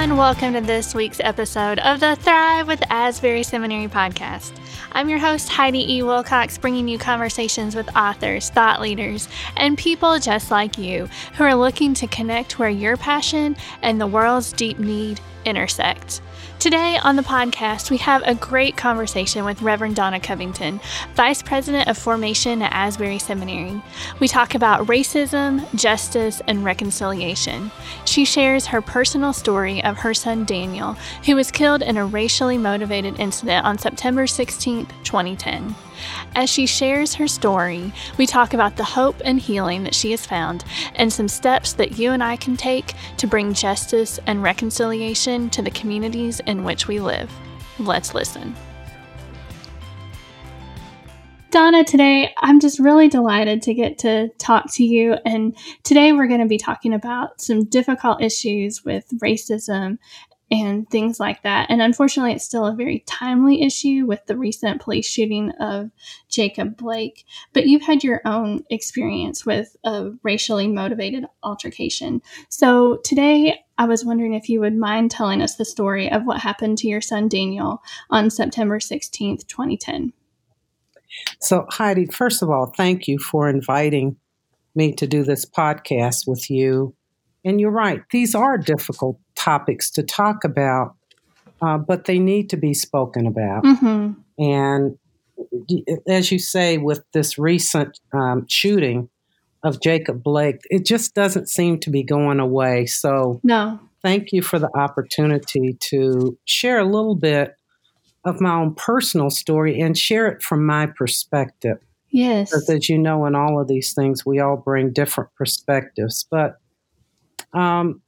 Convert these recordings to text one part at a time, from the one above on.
everyone. Welcome to this week's episode of the Thrive with Asbury Seminary podcast. I'm your host, Heidi E. Wilcox, bringing you conversations with authors, thought leaders, and people just like you who are looking to connect where your passion and the world's deep need intersect. Today on the podcast, we have a great conversation with Reverend Donna Covington, Vice President of Formation at Asbury Seminary. We talk about racism, justice, and reconciliation. She shares her personal story of her son Daniel, who was killed in a racially motivated incident on September 16, 2010. As she shares her story, we talk about the hope and healing that she has found and some steps that you and I can take to bring justice and reconciliation to the communities in which we live. Let's listen. Donna, today I'm just really delighted to get to talk to you. And today we're going to be talking about some difficult issues with racism and things like that. And unfortunately, it's still a very timely issue with the recent police shooting of Jacob Blake. But you've had your own experience with a racially motivated altercation. So today, I was wondering if you would mind telling us the story of what happened to your son Daniel on September 16th, 2010. So, Heidi, first of all, thank you for inviting me to do this podcast with you. And you're right, these are difficult topics to talk about, uh, but they need to be spoken about. Mm-hmm. And as you say, with this recent um, shooting of Jacob Blake, it just doesn't seem to be going away. So, no. Thank you for the opportunity to share a little bit of my own personal story and share it from my perspective. Yes. Because as you know, in all of these things, we all bring different perspectives. But um,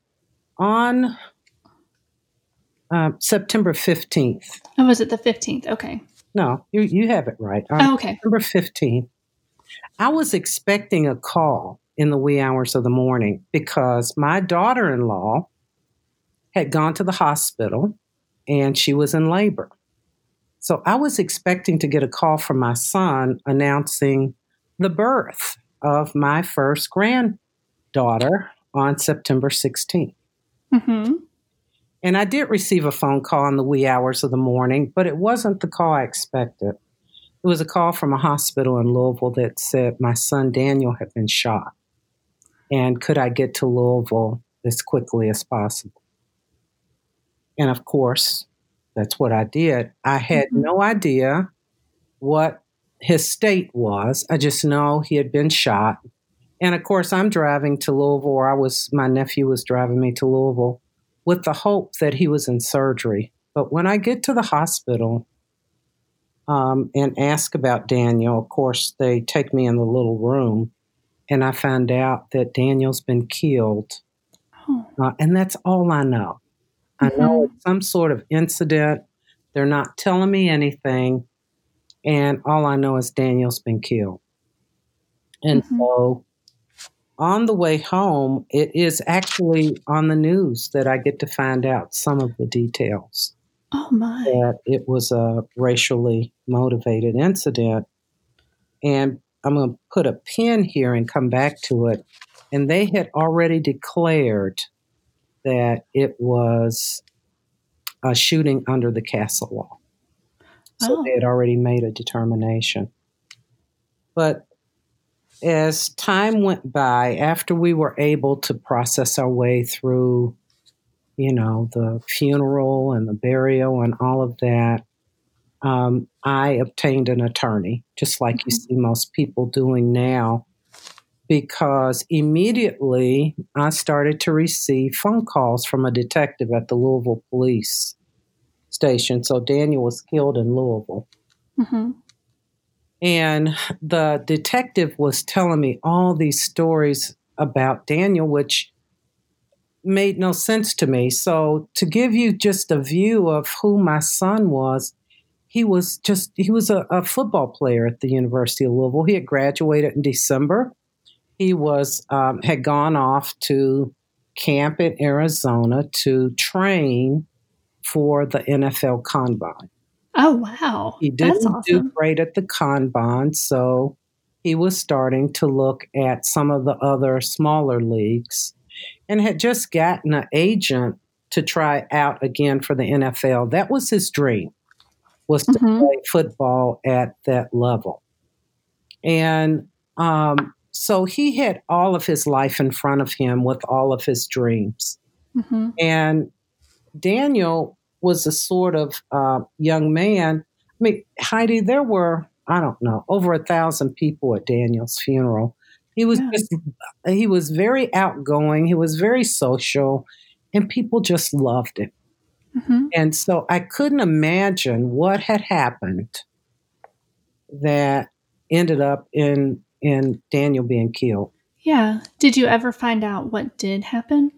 on uh, September 15th. Oh, was it the 15th? Okay. No, you, you have it right. On oh, okay. September 15th, I was expecting a call in the wee hours of the morning because my daughter in law had gone to the hospital and she was in labor. So I was expecting to get a call from my son announcing the birth of my first granddaughter on September 16th. Mm-hmm. And I did receive a phone call in the wee hours of the morning, but it wasn't the call I expected. It was a call from a hospital in Louisville that said my son Daniel had been shot. And could I get to Louisville as quickly as possible? And of course, that's what I did. I had mm-hmm. no idea what his state was. I just know he had been shot and of course, I'm driving to Louisville, or I was, my nephew was driving me to Louisville with the hope that he was in surgery. But when I get to the hospital um, and ask about Daniel, of course, they take me in the little room and I find out that Daniel's been killed. Oh. Uh, and that's all I know. Mm-hmm. I know it's some sort of incident. They're not telling me anything. And all I know is Daniel's been killed. And mm-hmm. so on the way home, it is actually on the news that I get to find out some of the details. Oh, my. That it was a racially motivated incident. And I'm going to put a pin here and come back to it. And they had already declared that it was a shooting under the castle law. So oh. they had already made a determination. But as time went by, after we were able to process our way through, you know, the funeral and the burial and all of that, um, I obtained an attorney, just like mm-hmm. you see most people doing now, because immediately I started to receive phone calls from a detective at the Louisville police station. So Daniel was killed in Louisville. Mm-hmm. And the detective was telling me all these stories about Daniel, which made no sense to me. So, to give you just a view of who my son was, he was just, he was a, a football player at the University of Louisville. He had graduated in December. He was, um, had gone off to camp in Arizona to train for the NFL Combine. Oh, wow. He didn't awesome. do great at the Combine, so he was starting to look at some of the other smaller leagues and had just gotten an agent to try out again for the NFL. That was his dream, was to Mhm. play football at that level. And um, so he had all of his life in front of him with all of his dreams. hmm And Daniel was a sort of uh, young man. I mean, Heidi, there were, I don't know, over a thousand people at Daniel's funeral. He was Yeah. just, he was very outgoing. He was very social, and people just loved him. hmm And so I couldn't imagine what had happened that ended up in in Daniel being killed. Yeah. Did you ever find out what did happen?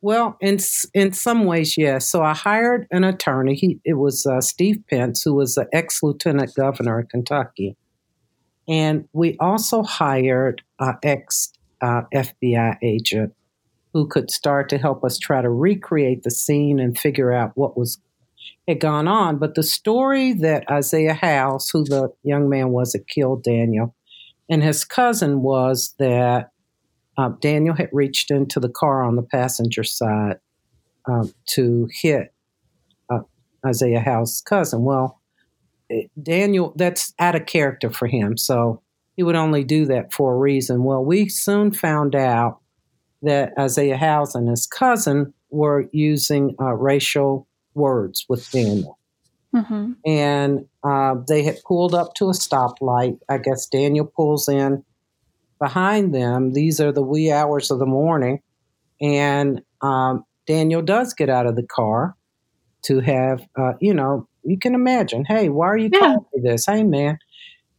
Well, in in some ways, yes. So I hired an attorney. He it was uh, Steve Pence, who was the ex lieutenant governor of Kentucky, and we also hired an ex uh, FBI agent who could start to help us try to recreate the scene and figure out what was had gone on. But the story that Isaiah House, who the young man was that killed Daniel, and his cousin was that uh, Daniel had reached into the car on the passenger side um, to hit uh, Isaiah House's cousin. Well, it- Daniel, that's out of character for him. So he would only do that for a reason. Well, we soon found out that Isaiah House and his cousin were using uh, racial words with Daniel hmm and uh, they had pulled up to a stoplight. I guess Daniel pulls in behind them. These are the wee hours of the morning, and um, Daniel does get out of the car to have, uh, you know, you can imagine. Hey, why are you Yeah. calling me this? Hey, man,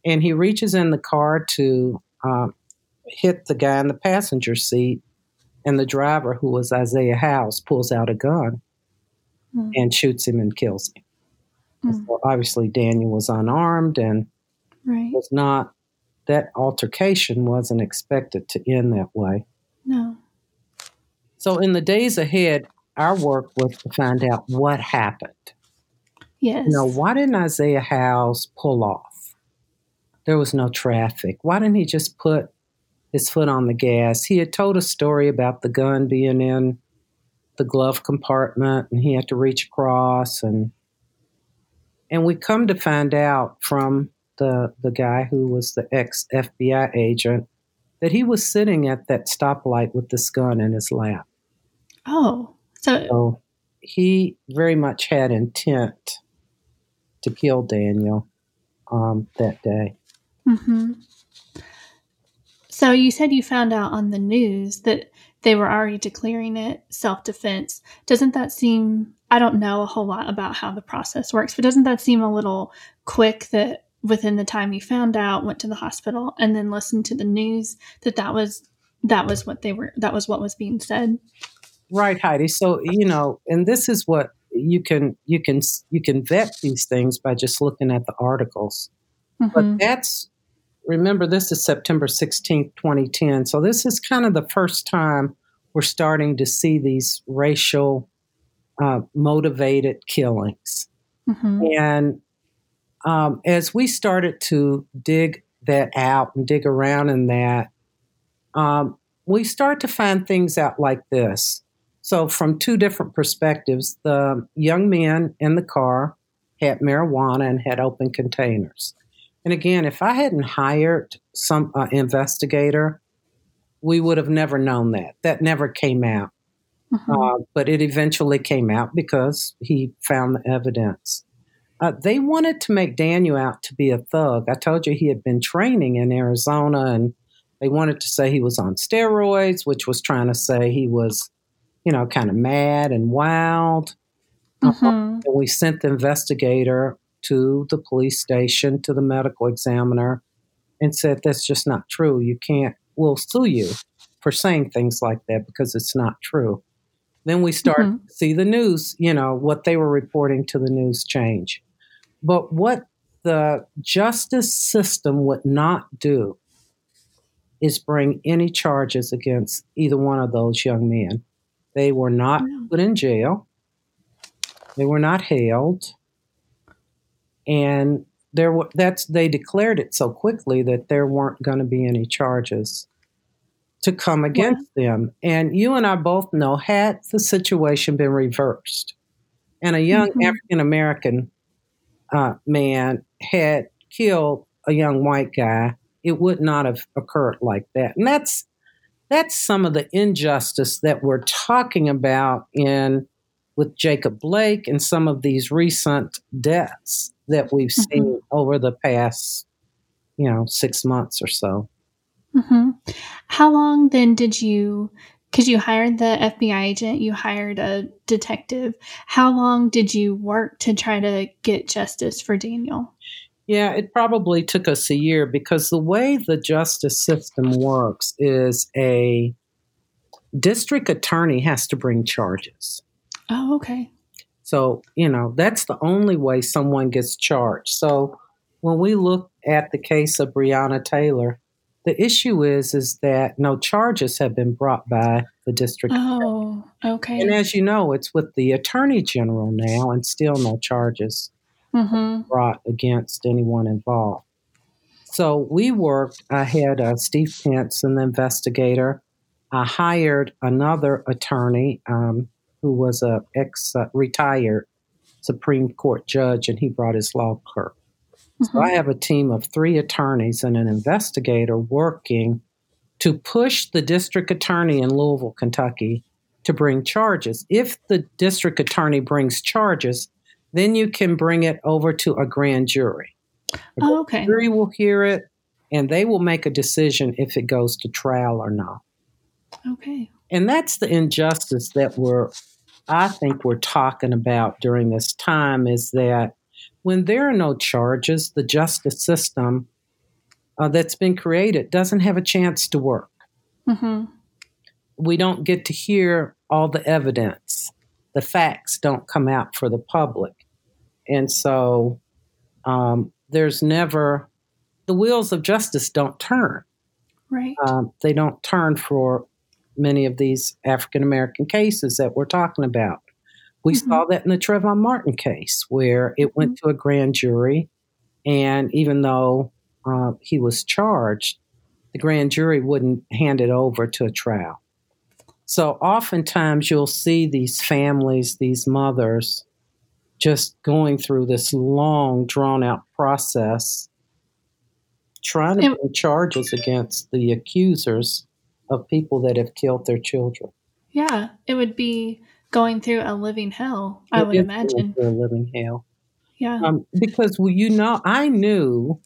and he reaches in the car to um, hit the guy in the passenger seat, and the driver, who was Isaiah House, pulls out a gun Mm. and shoots him and kills him. Mm. So obviously, Daniel was unarmed and Right. was not, that altercation wasn't expected to end that way. No. So, in the days ahead, our work was to find out what happened. Yes. You know, why didn't Isaiah House pull off? There was no traffic. Why didn't he just put his foot on the gas? He had told a story about the gun being in the glove compartment and he had to reach across and and we come to find out from the the guy who was the ex FBI agent that he was sitting at that stoplight with this gun in his lap. Oh, so So he very much had intent to kill Daniel um, that day. hmm So you said you found out on the news that they were already declaring it self defense. Doesn't that seem? I don't know a whole lot about how the process works, but doesn't that seem a little quick that within the time you found out, went to the hospital, and then listened to the news that that was that was what they were that was what was being said? Right, Heidi. So you know, and this is what you can you can you can vet these things by just looking at the articles. Mhm. But that's remember this is September 16th, 2010. So this is kind of the first time we're starting to see these racial uh, motivated killings. Mhm. And um, as we started to dig that out and dig around in that, um, we start to find things out like this. So, from two different perspectives, the young man in the car had marijuana and had open containers. And again, if I hadn't hired some uh, investigator, we would have never known that. That never came out. Mhm. Uh, but it eventually came out because he found the evidence. Uh, they wanted to make Daniel out to be a thug. I told you he had been training in Arizona, and they wanted to say he was on steroids, which was trying to say he was, you know, kind of mad and wild. Uh, Mhm. and we sent the investigator to the police station, to the medical examiner, and said, That's just not true. You can't, we'll sue you for saying things like that because it's not true. Then we start Mhm. to see the news, you know, what they were reporting to the news change. But what the justice system would not do is bring any charges against either one of those young men. They were not put in jail. They were not held, and there were that's they declared it so quickly that there weren't going to be any charges. to come against yeah. them. And you and I both know had the situation been reversed and a young mm-hmm. African American uh, man had killed a young white guy, it would not have occurred like that. And that's that's some of the injustice that we're talking about in with Jacob Blake and some of these recent deaths that we've mm-hmm. seen over the past, you know, six months or so. Mm-hmm. How long then did you? Because you hired the FBI agent, you hired a detective. How long did you work to try to get justice for Daniel? Yeah, it probably took us a year because the way the justice system works is a district attorney has to bring charges. Oh, okay. So, you know, that's the only way someone gets charged. So, when we look at the case of Breonna Taylor, the issue is is that no charges have been brought by the district. Oh, okay. And as you know, it's with the attorney general now, and still no charges mm-hmm. brought against anyone involved. So we worked. I had uh, Steve Pence, an investigator. I hired another attorney um, who was a ex uh, retired Supreme Court judge, and he brought his law clerk. Mm-hmm. So I have a team of three attorneys and an investigator working to push the district attorney in Louisville, Kentucky, to bring charges. If the district attorney brings charges, then you can bring it over to a grand jury. Oh, okay. The jury will hear it and they will make a decision if it goes to trial or not. Okay. And that's the injustice that we're, I think, we're talking about during this time is that when there are no charges, the justice system uh, that's been created doesn't have a chance to work. Mm-hmm. We don't get to hear all the evidence the facts don't come out for the public. And so um, there's never, the wheels of justice don't turn. Right. Um, they don't turn for many of these African American cases that we're talking about. We mm-hmm. saw that in the Trayvon Martin case, where it went mm-hmm. to a grand jury, and even though uh, he was charged, the grand jury wouldn't hand it over to a trial. So oftentimes you'll see these families, these mothers, just going through this long, drawn out process, trying to bring charges against the accusers of people that have killed their children. Yeah, it would be going through a living hell, I it would imagine. a living hell. Yeah. Um, because well, you know, I knew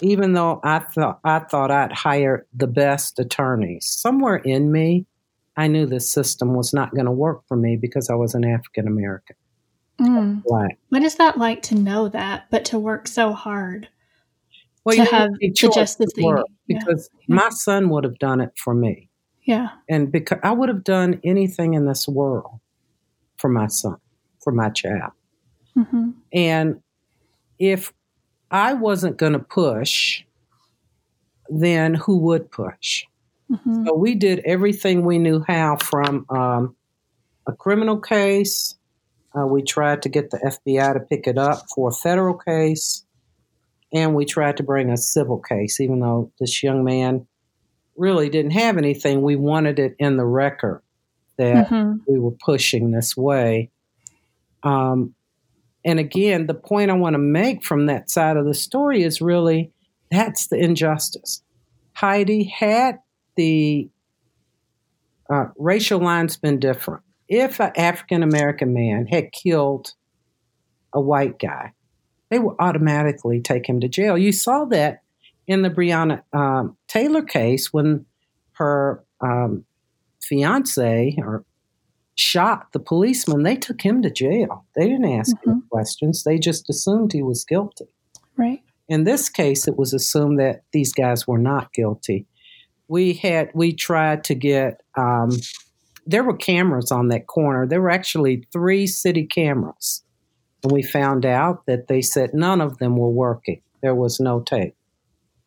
even though I thought I thought I'd hire the best attorneys, somewhere in me, I knew this system was not going to work for me because I was an African American. Mm. What is that like to know that, but to work so hard well, to have the justice work because yeah. my son would have done it for me. Yeah, and because I would have done anything in this world for my son, for my child, mm-hmm. and if I wasn't going to push, then who would push? Mm-hmm. So we did everything we knew how from um, a criminal case. Uh, we tried to get the FBI to pick it up for a federal case. And we tried to bring a civil case, even though this young man really didn't have anything. We wanted it in the record that mm-hmm. we were pushing this way. Um, and again, the point I want to make from that side of the story is really that's the injustice. Heidi had the uh, racial line's been different. If an African American man had killed a white guy, they would automatically take him to jail. You saw that in the Breonna um, Taylor case when her um, fiance or shot the policeman. They took him to jail. They didn't ask mm-hmm. him questions. They just assumed he was guilty. Right. In this case, it was assumed that these guys were not guilty we had we tried to get um, there were cameras on that corner. There were actually three city cameras, and we found out that they said none of them were working. There was no tape.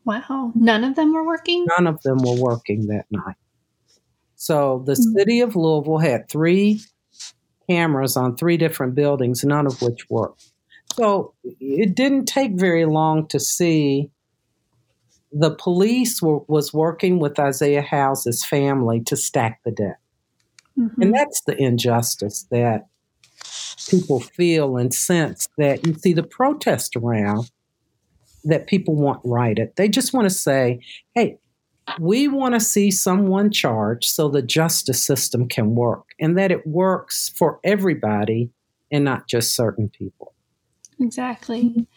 Wow, none of them were working. None of them were working that night. So the mm-hmm. city of Louisville had three cameras on three different buildings, none of which worked. So it didn't take very long to see the police were, was working with Isaiah House's family to stack the deck. Mm-hmm. And that's the injustice that people feel and sense that you see the protest around that people want righted. They just want to say, hey, we want to see someone charged so the justice system can work and that it works for everybody and not just certain people. Exactly.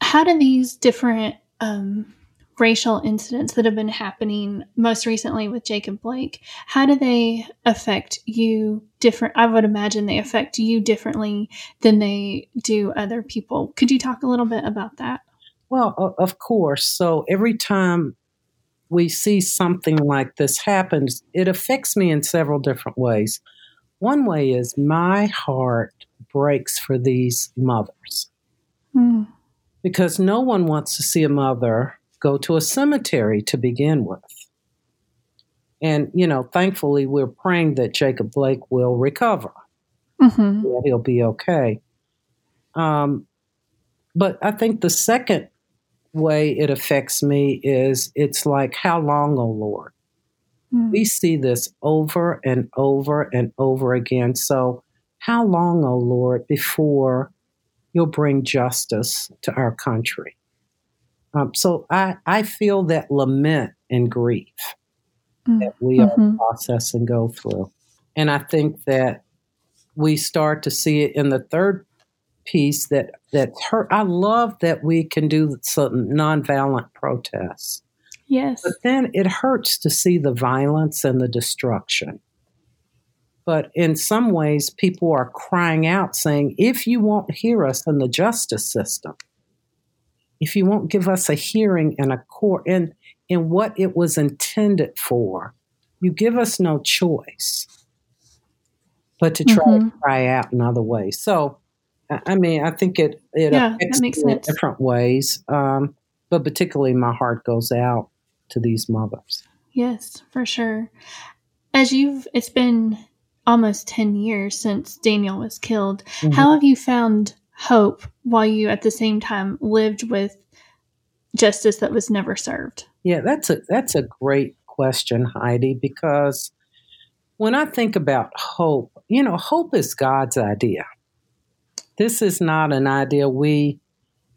How do these different um, racial incidents that have been happening most recently with Jacob Blake, how do they affect you different? I would imagine they affect you differently than they do other people. Could you talk a little bit about that? Well, of course. So every time we see something like this happen, it affects me in several different ways. One way is my heart breaks for these mothers. Mm. Because no one wants to see a mother go to a cemetery to begin with. And, you know, thankfully, we're praying that Jacob Blake will recover, mm-hmm. that he'll be okay. Um, but I think the second way it affects me is it's like, how long, oh Lord? Mm. We see this over and over and over again. So, how long, oh Lord, before you'll bring justice to our country? Um, so I, I feel that lament and grief mm. that we mm-hmm. are process and go through. And I think that we start to see it in the third piece that that hurt. I love that we can do some nonviolent protests. Yes. But then it hurts to see the violence and the destruction. But in some ways, people are crying out saying, if you won't hear us in the justice system, if you won't give us a hearing and a court and in what it was intended for, you give us no choice but to try mm-hmm. to cry out in other ways. So, I mean, I think it, it yeah, affects me in different ways, um, but particularly my heart goes out to these mothers. Yes, for sure. As you've, it's been almost 10 years since Daniel was killed. Mm-hmm. How have you found hope while you at the same time lived with justice that was never served? Yeah, that's a that's a great question, Heidi, because when I think about hope, you know, hope is God's idea. This is not an idea we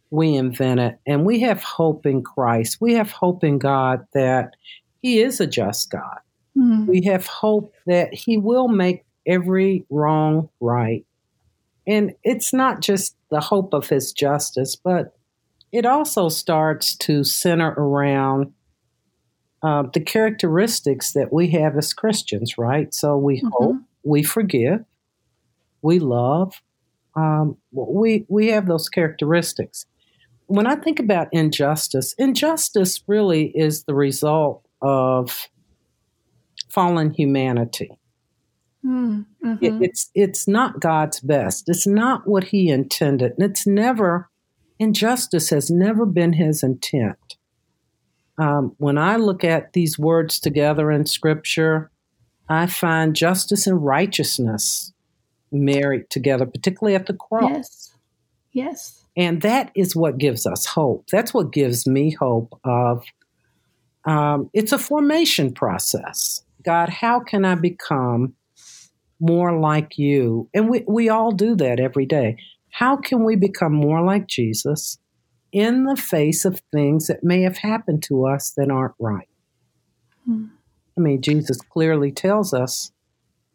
we invented, and we have hope in Christ. We have hope in God that He is a just God. Mm-hmm. We have hope that He will make every wrong right. And it's not just the hope of his justice, but it also starts to center around uh, the characteristics that we have as Christians, right? So we mm-hmm. hope, we forgive, we love, um, we we have those characteristics. When I think about injustice, injustice really is the result of fallen humanity. Mm-hmm. It, it's it's not God's best. It's not what He intended, and it's never injustice has never been His intent. Um, when I look at these words together in Scripture, I find justice and righteousness married together, particularly at the cross. Yes. Yes. And that is what gives us hope. That's what gives me hope of um, it's a formation process. God, how can I become more like you. And we, we all do that every day. How can we become more like Jesus in the face of things that may have happened to us that aren't right? Hmm. I mean, Jesus clearly tells us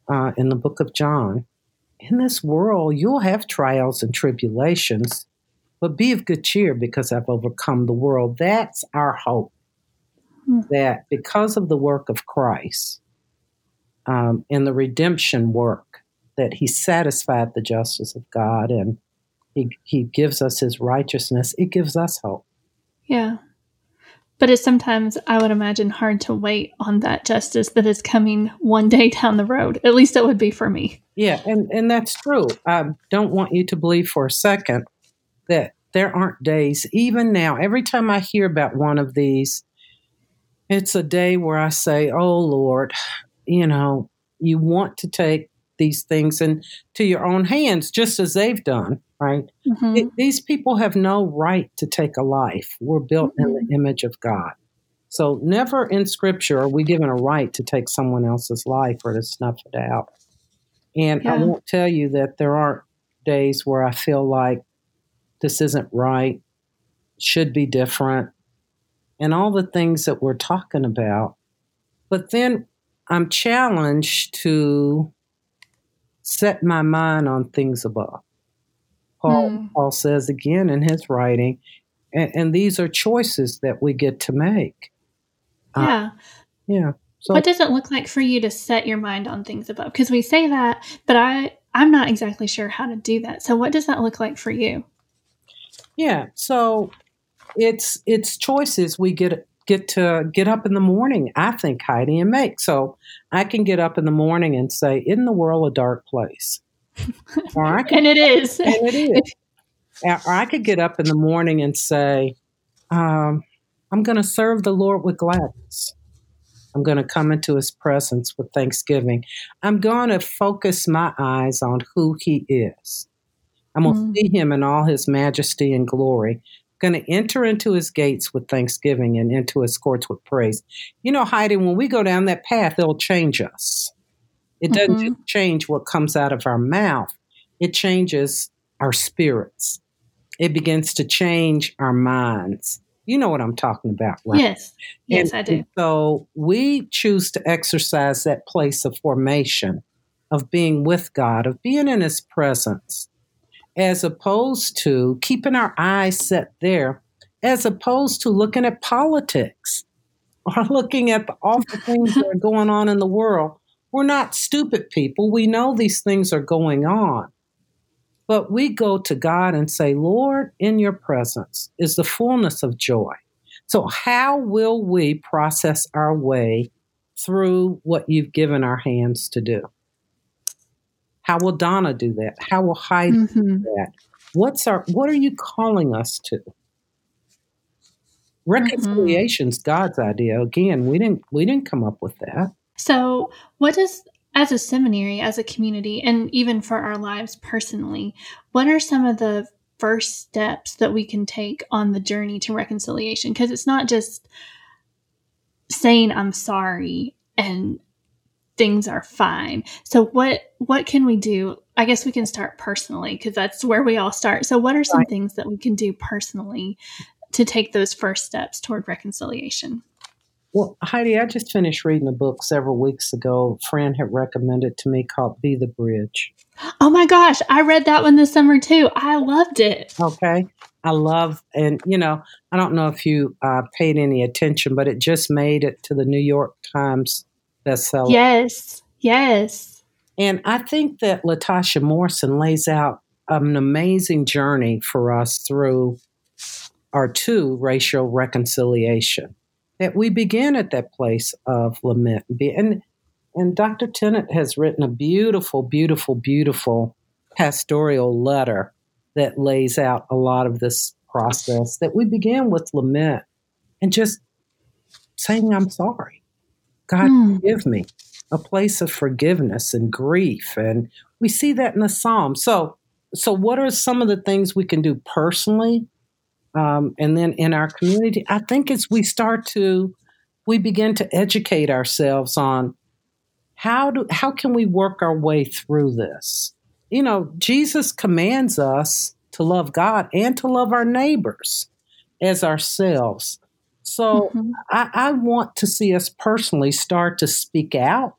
uh, in the book of John in this world, you'll have trials and tribulations, but be of good cheer because I've overcome the world. That's our hope. Hmm. That because of the work of Christ, um, in the redemption work that he satisfied the justice of God and he, he gives us his righteousness, it gives us hope. Yeah. But it's sometimes, I would imagine, hard to wait on that justice that is coming one day down the road. At least it would be for me. Yeah, and, and that's true. I don't want you to believe for a second that there aren't days, even now, every time I hear about one of these, it's a day where I say, Oh Lord, you know, you want to take these things into your own hands, just as they've done. right? Mm-hmm. It, these people have no right to take a life. We're built mm-hmm. in the mm-hmm. image of God. So never in scripture are we given a right to take someone else's life or to snuff it out. And yeah. I won't tell you that there aren't days where I feel like this isn't right, should be different, and all the things that we're talking about. But then I'm challenged to set my mind on things above. Paul, mm. Paul says again in his writing, and, and, these are choices that we get to make. Uh, yeah. Uh, yeah. So, what does it look like for you to set your mind on things above? Because we say that, but I I'm not exactly sure how to do that. So what does that look like for you? Yeah. So it's it's choices we get get to get up in the morning, I think, Heidi, and make. So I can get up in the morning and say, "In the world a dark place?" Or I can, and it is. And it is. or I could get up in the morning and say, um, "I'm going to serve the Lord with gladness." I'm going to come into his presence with thanksgiving. I'm going to focus my eyes on who he is. I'm going to mm. see him in all his majesty and glory going to enter into his gates with thanksgiving and into his courts with praise. You know, Heidi, when we go down that path, it'll change us. It doesn't mm-hmm. just change what comes out of our mouth, it changes our spirits. It begins to change our minds. You know what I'm talking about, right? Yes. Yes, and, I do. So we choose to exercise that place of formation, of being with God, of being in his presence as opposed to keeping our eyes set there, as opposed to looking at politics or looking at all the things that are going on in the world. We're not stupid people. We know these things are going on. But we go to God and say, Lord, in your presence is the fullness of joy. So, how will we process our way through what you've given our hands to do? How will Donna do that? How will Heidi mm-hmm. do that? What's our what are you calling us to? Reconciliation's mm-hmm. God's idea. Again, we didn't we didn't come up with that. So what does as a seminary, as a community, and even for our lives personally, what are some of the first steps that we can take on the journey to reconciliation? Because it's not just saying I'm sorry and things are fine. So what what can we do? I guess we can start personally because that's where we all start. So what are some right. things that we can do personally to take those first steps toward reconciliation? Well, Heidi, I just finished reading a book several weeks ago. A friend had recommended to me called Be the Bridge. Oh my gosh, I read that one this summer too. I loved it. Okay. I love, and you know, I don't know if you uh, paid any attention, but it just made it to the New York Times bestseller. Yes, yes. And I think that Latasha Morrison lays out an amazing journey for us through our two racial reconciliation. That we begin at that place of lament. And, and Dr. Tennent has written a beautiful, beautiful, beautiful pastoral letter that lays out a lot of this process. That we begin with lament and just saying, I'm sorry. God, mm. forgive me, a place of forgiveness and grief. And we see that in the Psalm. So, so what are some of the things we can do personally um, and then in our community? I think as we start to, we begin to educate ourselves on how do how can we work our way through this? You know, Jesus commands us to love God and to love our neighbors as ourselves. So mm-hmm. I, I want to see us personally start to speak out.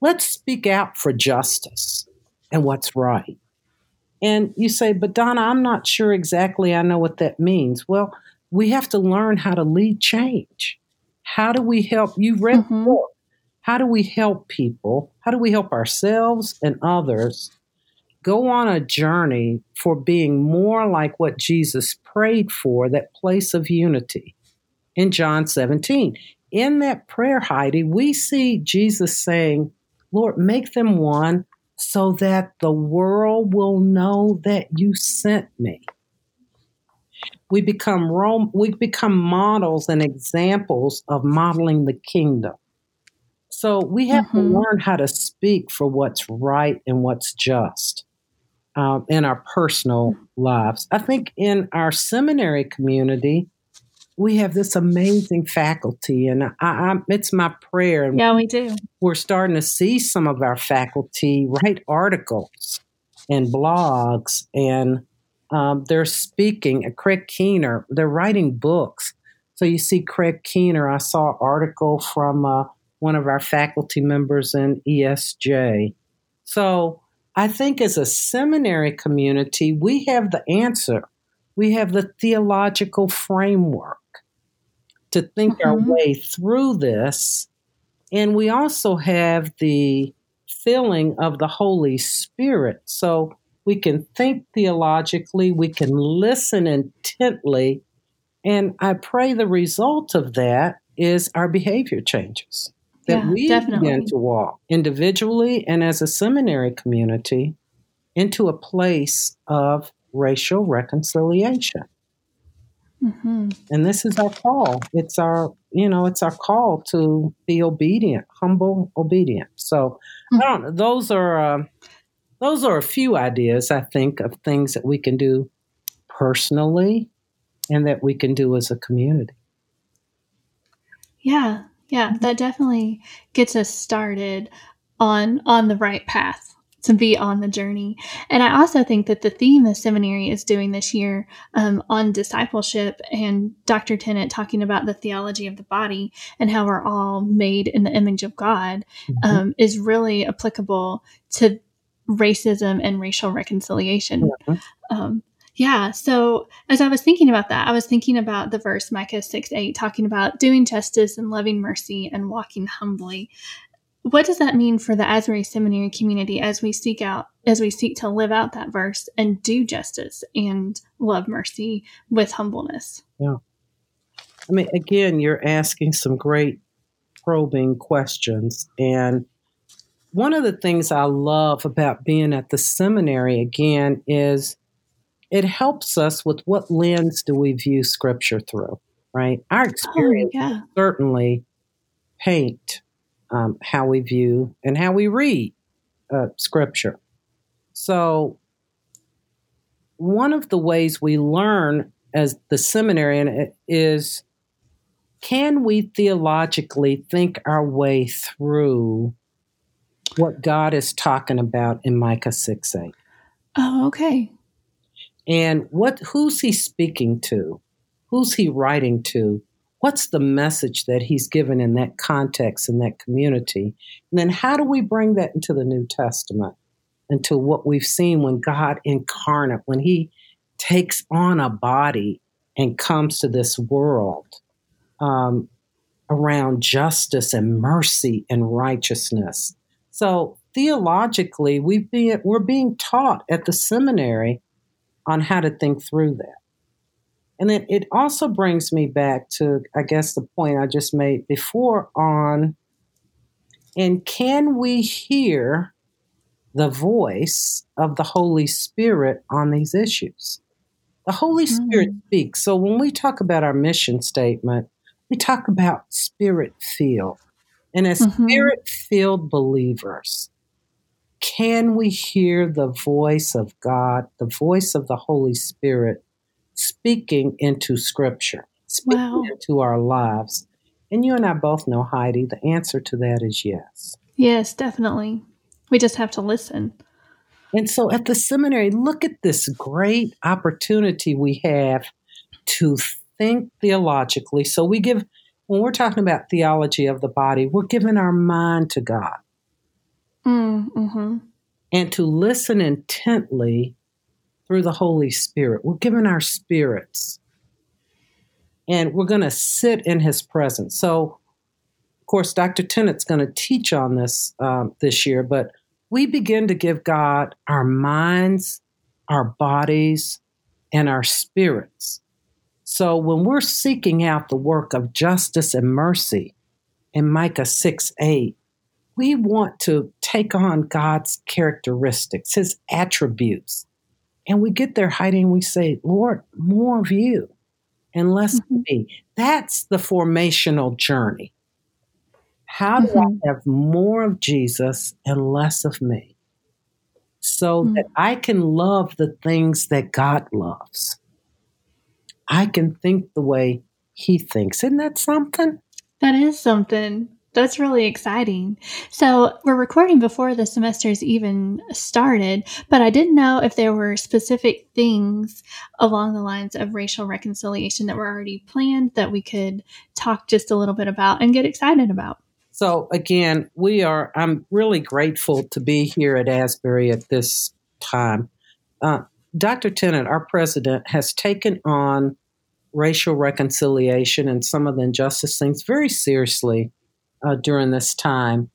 Let's speak out for justice and what's right. And you say, but Donna, I'm not sure exactly I know what that means. Well, we have to learn how to lead change. How do we help? You read mm-hmm. the book. How do we help people? How do we help ourselves and others go on a journey for being more like what Jesus prayed for that place of unity? In John 17. In that prayer, Heidi, we see Jesus saying, Lord, make them one so that the world will know that you sent me. We become Rome, we become models and examples of modeling the kingdom. So we have mm-hmm. to learn how to speak for what's right and what's just. um, in our personal lives. I think in our seminary community, we have this amazing faculty, and I, I, it's my prayer. Yeah, we do. We're starting to see some of our faculty write articles and blogs, and um, they're speaking. Uh, Craig Keener, they're writing books. So you see, Craig Keener. I saw an article from uh, one of our faculty members in ESJ. So I think as a seminary community, we have the answer. We have the theological framework to think mm-hmm. our way through this. And we also have the filling of the Holy Spirit. So we can think theologically, we can listen intently. And I pray the result of that is our behavior changes. That yeah, we definitely. begin to walk individually and as a seminary community into a place of racial reconciliation. Mm-hmm. And this is our call. It's our, you know, it's our call to be obedient, humble, obedient. So, mm-hmm. I don't. Those are uh, those are a few ideas I think of things that we can do personally, and that we can do as a community. Yeah, yeah, that definitely gets us started on on the right path to be on the journey. And I also think that the theme the seminary is doing this year um, on discipleship and Dr. Tennent talking about the theology of the body and how we're all made in the image of God mm-hmm. um, is really applicable to racism and racial reconciliation. Mm-hmm. Um, yeah. So as I was thinking about that, I was thinking about the verse Micah 6 8, talking about doing justice and loving mercy and walking humbly what does that mean for the Asbury Seminary community as we seek out as we seek to live out that verse and do justice and love mercy with humbleness? Yeah. I mean, again, you're asking some great probing questions. And one of the things I love about being at the seminary again is it helps us with what lens do we view scripture through, right? Our experience oh, yeah. certainly paint um, how we view and how we read uh, scripture. So, one of the ways we learn as the seminarian is can we theologically think our way through what God is talking about in Micah 6 8? Oh, okay. And what who's he speaking to? Who's he writing to? What's the message that he's given in that context in that community? And then how do we bring that into the new testament? Into what we've seen when god incarnate when he takes on a body and comes to this world um, around justice and mercy and righteousness. So theologically been, we're being taught at the seminary on how to think through that and then it also brings me back to, I guess, the point I just made before on, and can we hear the voice of the Holy Spirit on these issues? The Holy mm-hmm. Spirit speaks. So when we talk about our mission statement, we talk about spirit filled. And as mm-hmm. spirit filled believers, can we hear the voice of God, the voice of the Holy Spirit speaking into scripture, speaking wow. into our lives. And you and I both know, Heidi, the answer to that is yes. Yes, definitely. We just have to listen. And so at the seminary, look at this great opportunity we have to think theologically. So we give, when we're talking about theology of the body, we're giving our mind to God. Mm, mm-hmm. And to listen intently through the Holy Spirit. We're given our spirits and we're going to sit in his presence. So, of course, Dr. Tennent's going to teach on this um, this year, but we begin to give God our minds, our bodies, and our spirits. So when we're seeking out the work of justice and mercy in Micah 6 8, we want to take on God's characteristics, his attributes, and we get there Heidi, we say, Lord, more of you and less mm-hmm. of me. That's the formational journey. How do mm-hmm. I have more of Jesus and less of me? so mm. that I can love the things that God loves. I can think the way He thinks. Isn't that something? That is something. That's really exciting. So, we're recording before the semester's even started, but I didn't know if there were specific things along the lines of racial reconciliation that were already planned that we could talk just a little bit about and get excited about. So, again, we are, I'm really grateful to be here at Asbury at this time. Uh, Dr. Tennent, our president, has taken on racial reconciliation and some of the injustice things very seriously uh, during this time.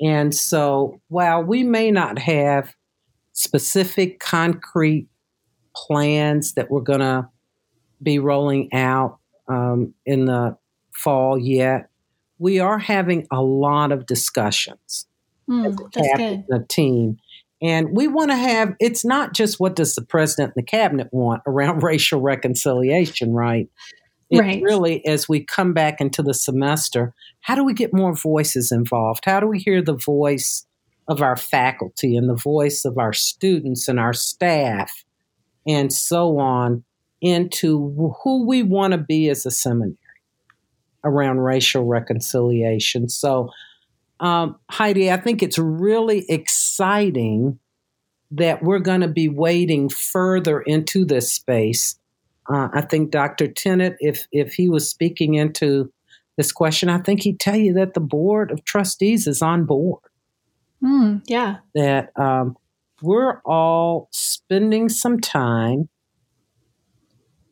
And so, while we may not have specific, concrete plans that we're going to be rolling out um, in the fall yet, we are having a lot of discussions mm, as a the team. And we want to have, it's not just what does the president and the cabinet want around racial reconciliation, right? Right. really, as we come back into the semester, how do we get more voices involved? How do we hear the voice of our faculty and the voice of our students and our staff and so on into who we want to be as a seminary around racial reconciliation? So, um, Heidi, I think it's really exciting that we're going to be wading further into this space uh, I think Dr. Tennent, if if he was speaking into this question, I think he'd tell you that the board of trustees is on board. Mm, yeah, that um, we're all spending some time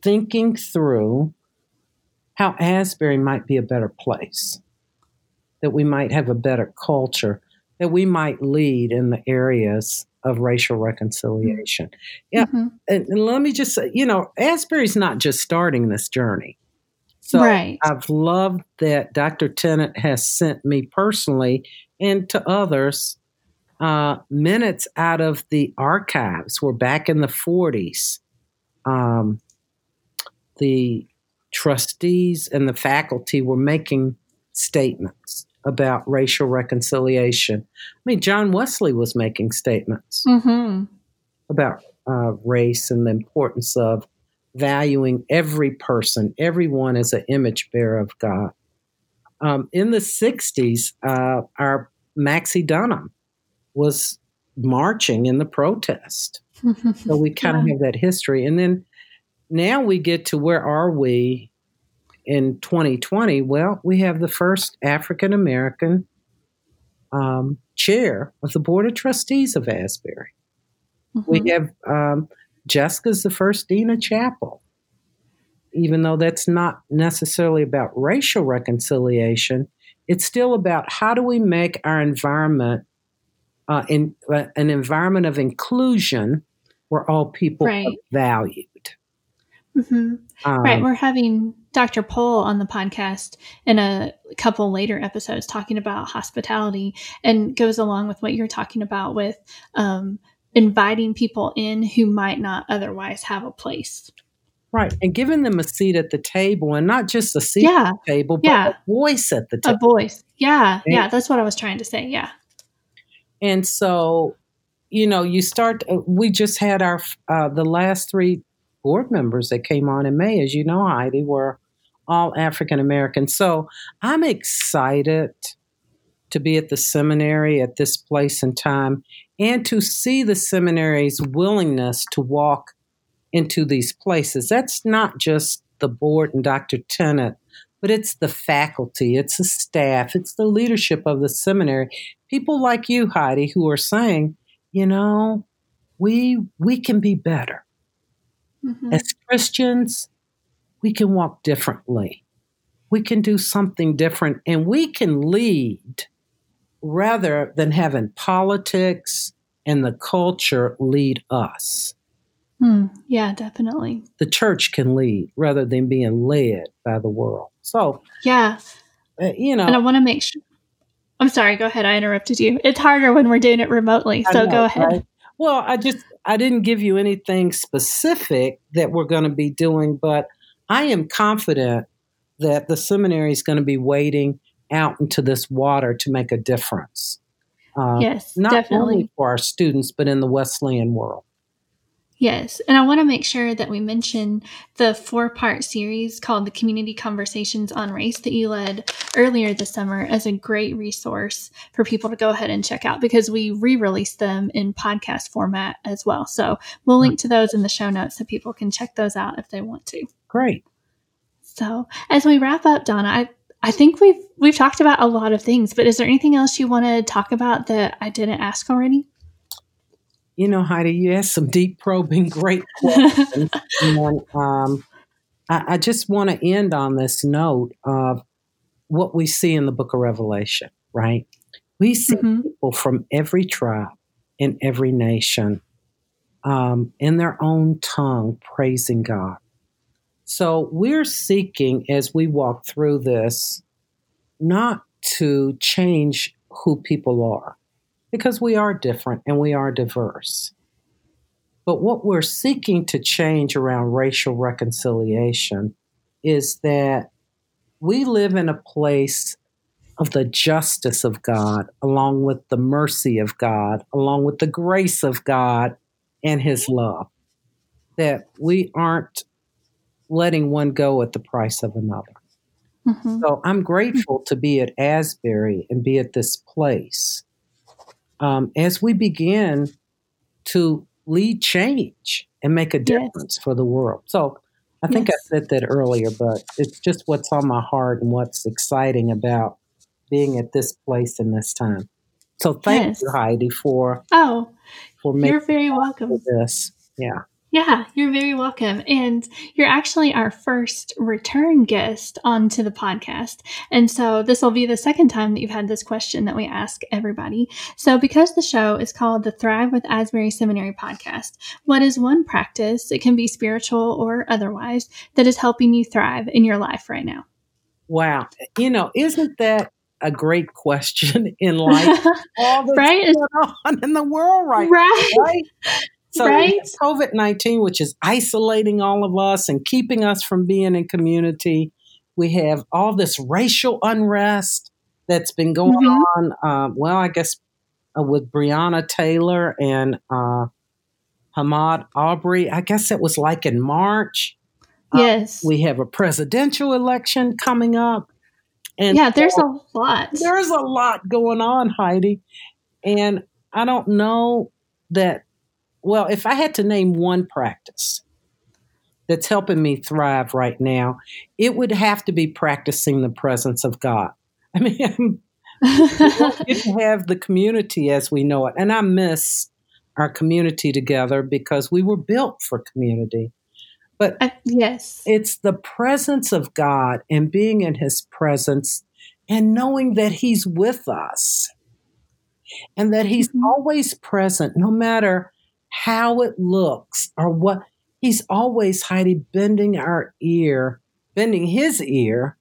thinking through how Asbury might be a better place, that we might have a better culture, that we might lead in the areas of racial reconciliation. Yeah. Mm-hmm. And, and, let me just say, you know, Asbury's not just starting this journey. So right. I've loved that Dr. Tennent has sent me personally and to others uh, minutes out of the archives. We're back in the 40s. Um, the trustees and the faculty were making statements about racial reconciliation. I mean, John Wesley was making statements mm-hmm. about uh, race and the importance of valuing every person, everyone as an image bearer of God. Um, in the 60s, uh, our Maxie Dunnam was marching in the protest. so we kind yeah. of have that history. And then now we get to where are we in 2020? Well, we have the first African American um, chair of the Board of Trustees of Asbury. Mm-hmm. We have um, Jessica's the first dean of chapel. Even though that's not necessarily about racial reconciliation, it's still about how do we make our environment uh, in uh, an environment of inclusion where all people right. are valued. Mm-hmm. Um, right. We're having Dr. Pohl on the podcast in a couple later episodes talking about hospitality and goes along with what you're talking about with um, inviting people in who might not otherwise have a place. Right. And giving them a seat at the table and not just a seat yeah. at the table, but yeah. a voice at the table. A voice. Yeah. And, yeah. That's what I was trying to say. Yeah. And so, you know, you start, uh, we just had our, uh, the last three board members that came on in May, as you know, Heidi, were all African American. So I'm excited to be at the seminary at this place and time and to see the seminary's willingness to walk into these places. That's not just the board and Dr. Tennent, but it's the faculty, it's the staff, it's the leadership of the seminary. People like you, Heidi, who are saying, you know, we we can be better. Mm-hmm. As Christians, we can walk differently. We can do something different and we can lead rather than having politics and the culture lead us. Mm, yeah, definitely. The church can lead rather than being led by the world. So, yeah. Uh, you know. And I want to make sure. I'm sorry, go ahead. I interrupted you. It's harder when we're doing it remotely. So know, go ahead. Right? Well, I just I didn't give you anything specific that we're going to be doing, but I am confident that the seminary is going to be wading out into this water to make a difference. Uh, yes, not definitely. only for our students, but in the Wesleyan world. Yes, and I want to make sure that we mention the four part series called the Community Conversations on Race that you led earlier this summer as a great resource for people to go ahead and check out because we re released them in podcast format as well. So we'll link to those in the show notes so people can check those out if they want to. Great. So as we wrap up, Donna, I, I think we've we've talked about a lot of things, but is there anything else you want to talk about that I didn't ask already? You know, Heidi, you asked some deep probing, great questions. and um, I, I, just want to end on this note of what we see in the book of Revelation, right? We see mm-hmm. people from every tribe in every nation um, in their own tongue praising God. So we're seeking as we walk through this not to change who people are because we are different and we are diverse. But what we're seeking to change around racial reconciliation is that we live in a place of the justice of God, along with the mercy of God, along with the grace of God and His love. That we aren't letting one go at the price of another. Mm-hmm. So I'm grateful to be at Asbury and be at this place um, as we begin to lead change and make a difference yes. for the world. So I think yes. I said that earlier, but it's just what's on my heart and what's exciting about being at this place in this time. So thank yes. you, Heidi, for oh, for you're very welcome. This, yeah. Yeah, you're very welcome. And you're actually our first return guest onto the podcast. And so this will be the second time that you've had this question that we ask everybody. So, because the show is called the Thrive with Asbury Seminary podcast, what is one practice, it can be spiritual or otherwise, that is helping you thrive in your life right now? Wow. You know, isn't that a great question in life? All that's right? going on in the world right, right. now, right? So right? COVID 19, which is isolating all of us and keeping us from being in community. We have all this racial unrest that's been going mm-hmm. on. Uh, well, I guess uh, with Breonna Taylor and uh, Ahmaud Arbery. I guess it was like in March. Uh, yes. we have a presidential election coming up. And yeah, there's a lot. There's a lot going on, Heidi. And I don't know that well, if I had to name one practice that's helping me thrive right now, it would have to be practicing the presence of God. I mean, we have the community as we know it. And I miss our community together because we were built for community. But uh, yes, it's the presence of God and being in his presence and knowing that he's with us and that he's mm-hmm. always present no matter how it looks or what he's always Heidi bending our ear, bending his ear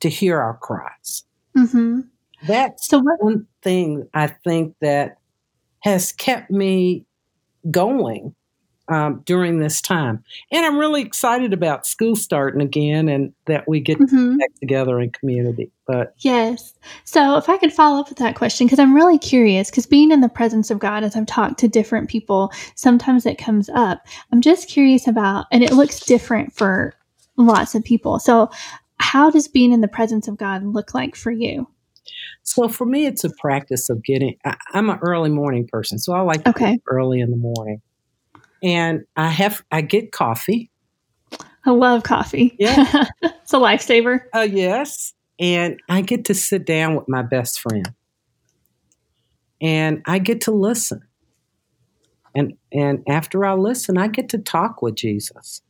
to hear our cries. Mm-hmm. That's so what, one thing I think that has kept me going um, during this time. And I'm really excited about school starting again and that we get mm-hmm. back together in community. But yes. So if I could follow up with that question, because I'm really curious, because being in the presence of God as I've talked to different people, sometimes it comes up. I'm just curious about, and it looks different for lots of people. So how does being in the presence of God look like for you? So for me, it's a practice of getting. I, am an early morning person, so I like to okay. early in the morning and I have I get coffee. I love coffee. Yeah, it's a lifesaver. Oh uh, yes, and I get to sit down with my best friend, and I get to listen. And and after I listen, I get to talk with Jesus.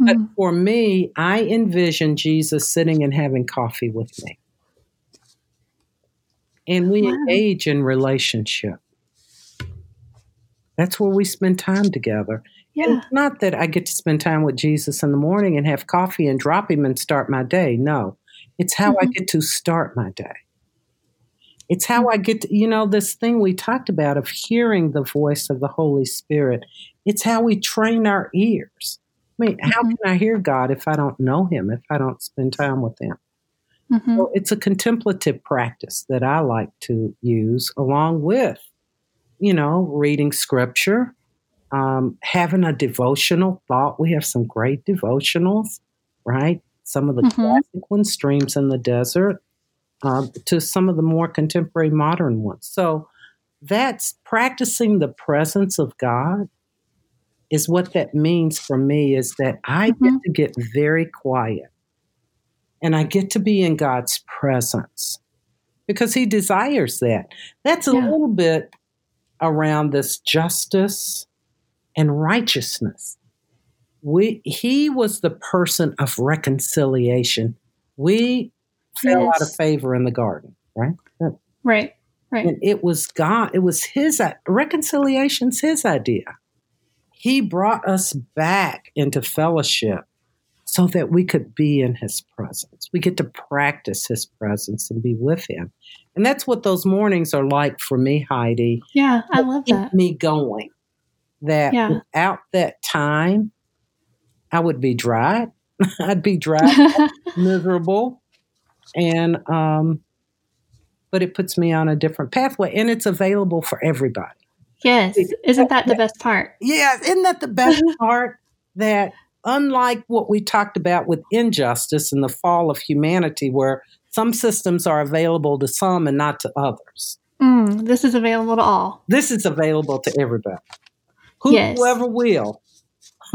Mm-hmm. But for me, I envision Jesus sitting and having coffee with me. And we wow. engage in relationship. That's where we spend time together. Yeah. And not that I get to spend time with Jesus in the morning and have coffee and drop him and start my day. No, it's how mm-hmm. I get to start my day. It's how I get to, you know, this thing we talked about of hearing the voice of the Holy Spirit. It's how we train our ears. I mean, mm-hmm. how can I hear God if I don't know Him, if I don't spend time with Him? Mm-hmm. So it's a contemplative practice that I like to use along with, you know, reading scripture, um, having a devotional thought. We have some great devotionals, right? Some of the mm-hmm. classic ones, Streams in the Desert, uh, to some of the more contemporary modern ones. So that's practicing the presence of God is what that means for me is that I mm-hmm. get to get very quiet and I get to be in God's presence because He desires that. That's a yeah. little bit around this justice and righteousness. We, he was the person of reconciliation. We fell yes. out of favor in the garden, right? Right, right. And it was God, it was his reconciliation's his idea. He brought us back into fellowship so that we could be in his presence. We get to practice his presence and be with him. And that's what those mornings are like for me, Heidi. Yeah, I love that. Me going. That yeah. without that time, I would be dry. I'd be dry, miserable. And um but it puts me on a different pathway and it's available for everybody. Yes. Isn't that the best part? Yeah, isn't that the best part? That unlike what we talked about with injustice and the fall of humanity, where some systems are available to some and not to others. Mm, this is available to all. This is available to everybody. Who, yes. Whoever will.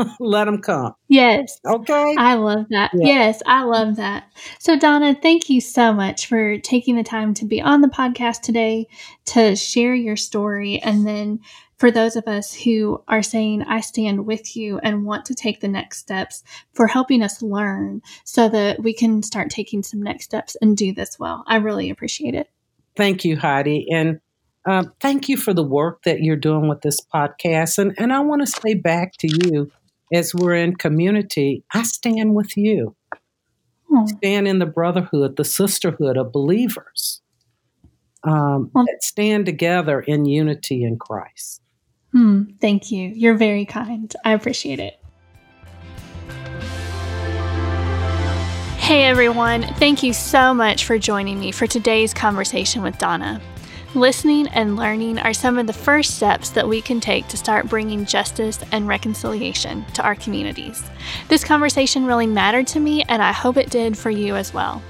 let them come. Yes. Okay. I love that. Yeah. Yes, I love that. So, Donna, thank you so much for taking the time to be on the podcast today to share your story. And then for those of us who are saying, I stand with you and want to take the next steps, for helping us learn so that we can start taking some next steps and do this well. I really appreciate it. Thank you, Heidi. And uh, thank you for the work that you're doing with this podcast. And, and I want to say back to you as we're in community, I stand with you. Hmm. Stand in the brotherhood, the sisterhood of believers um, well, that stand together in unity in Christ. Hmm, thank you. You're very kind. I appreciate it. Hey everyone, thank you so much for joining me for today's conversation with Donna. Listening and learning are some of the first steps that we can take to start bringing justice and reconciliation to our communities. This conversation really mattered to me, and I hope it did for you as well.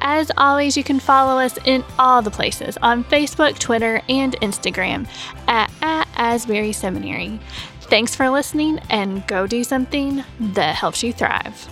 As always, you can follow us in all the places on Facebook, Twitter, and Instagram at, at Asbury Seminary. Thanks for listening, and go do something that helps you thrive.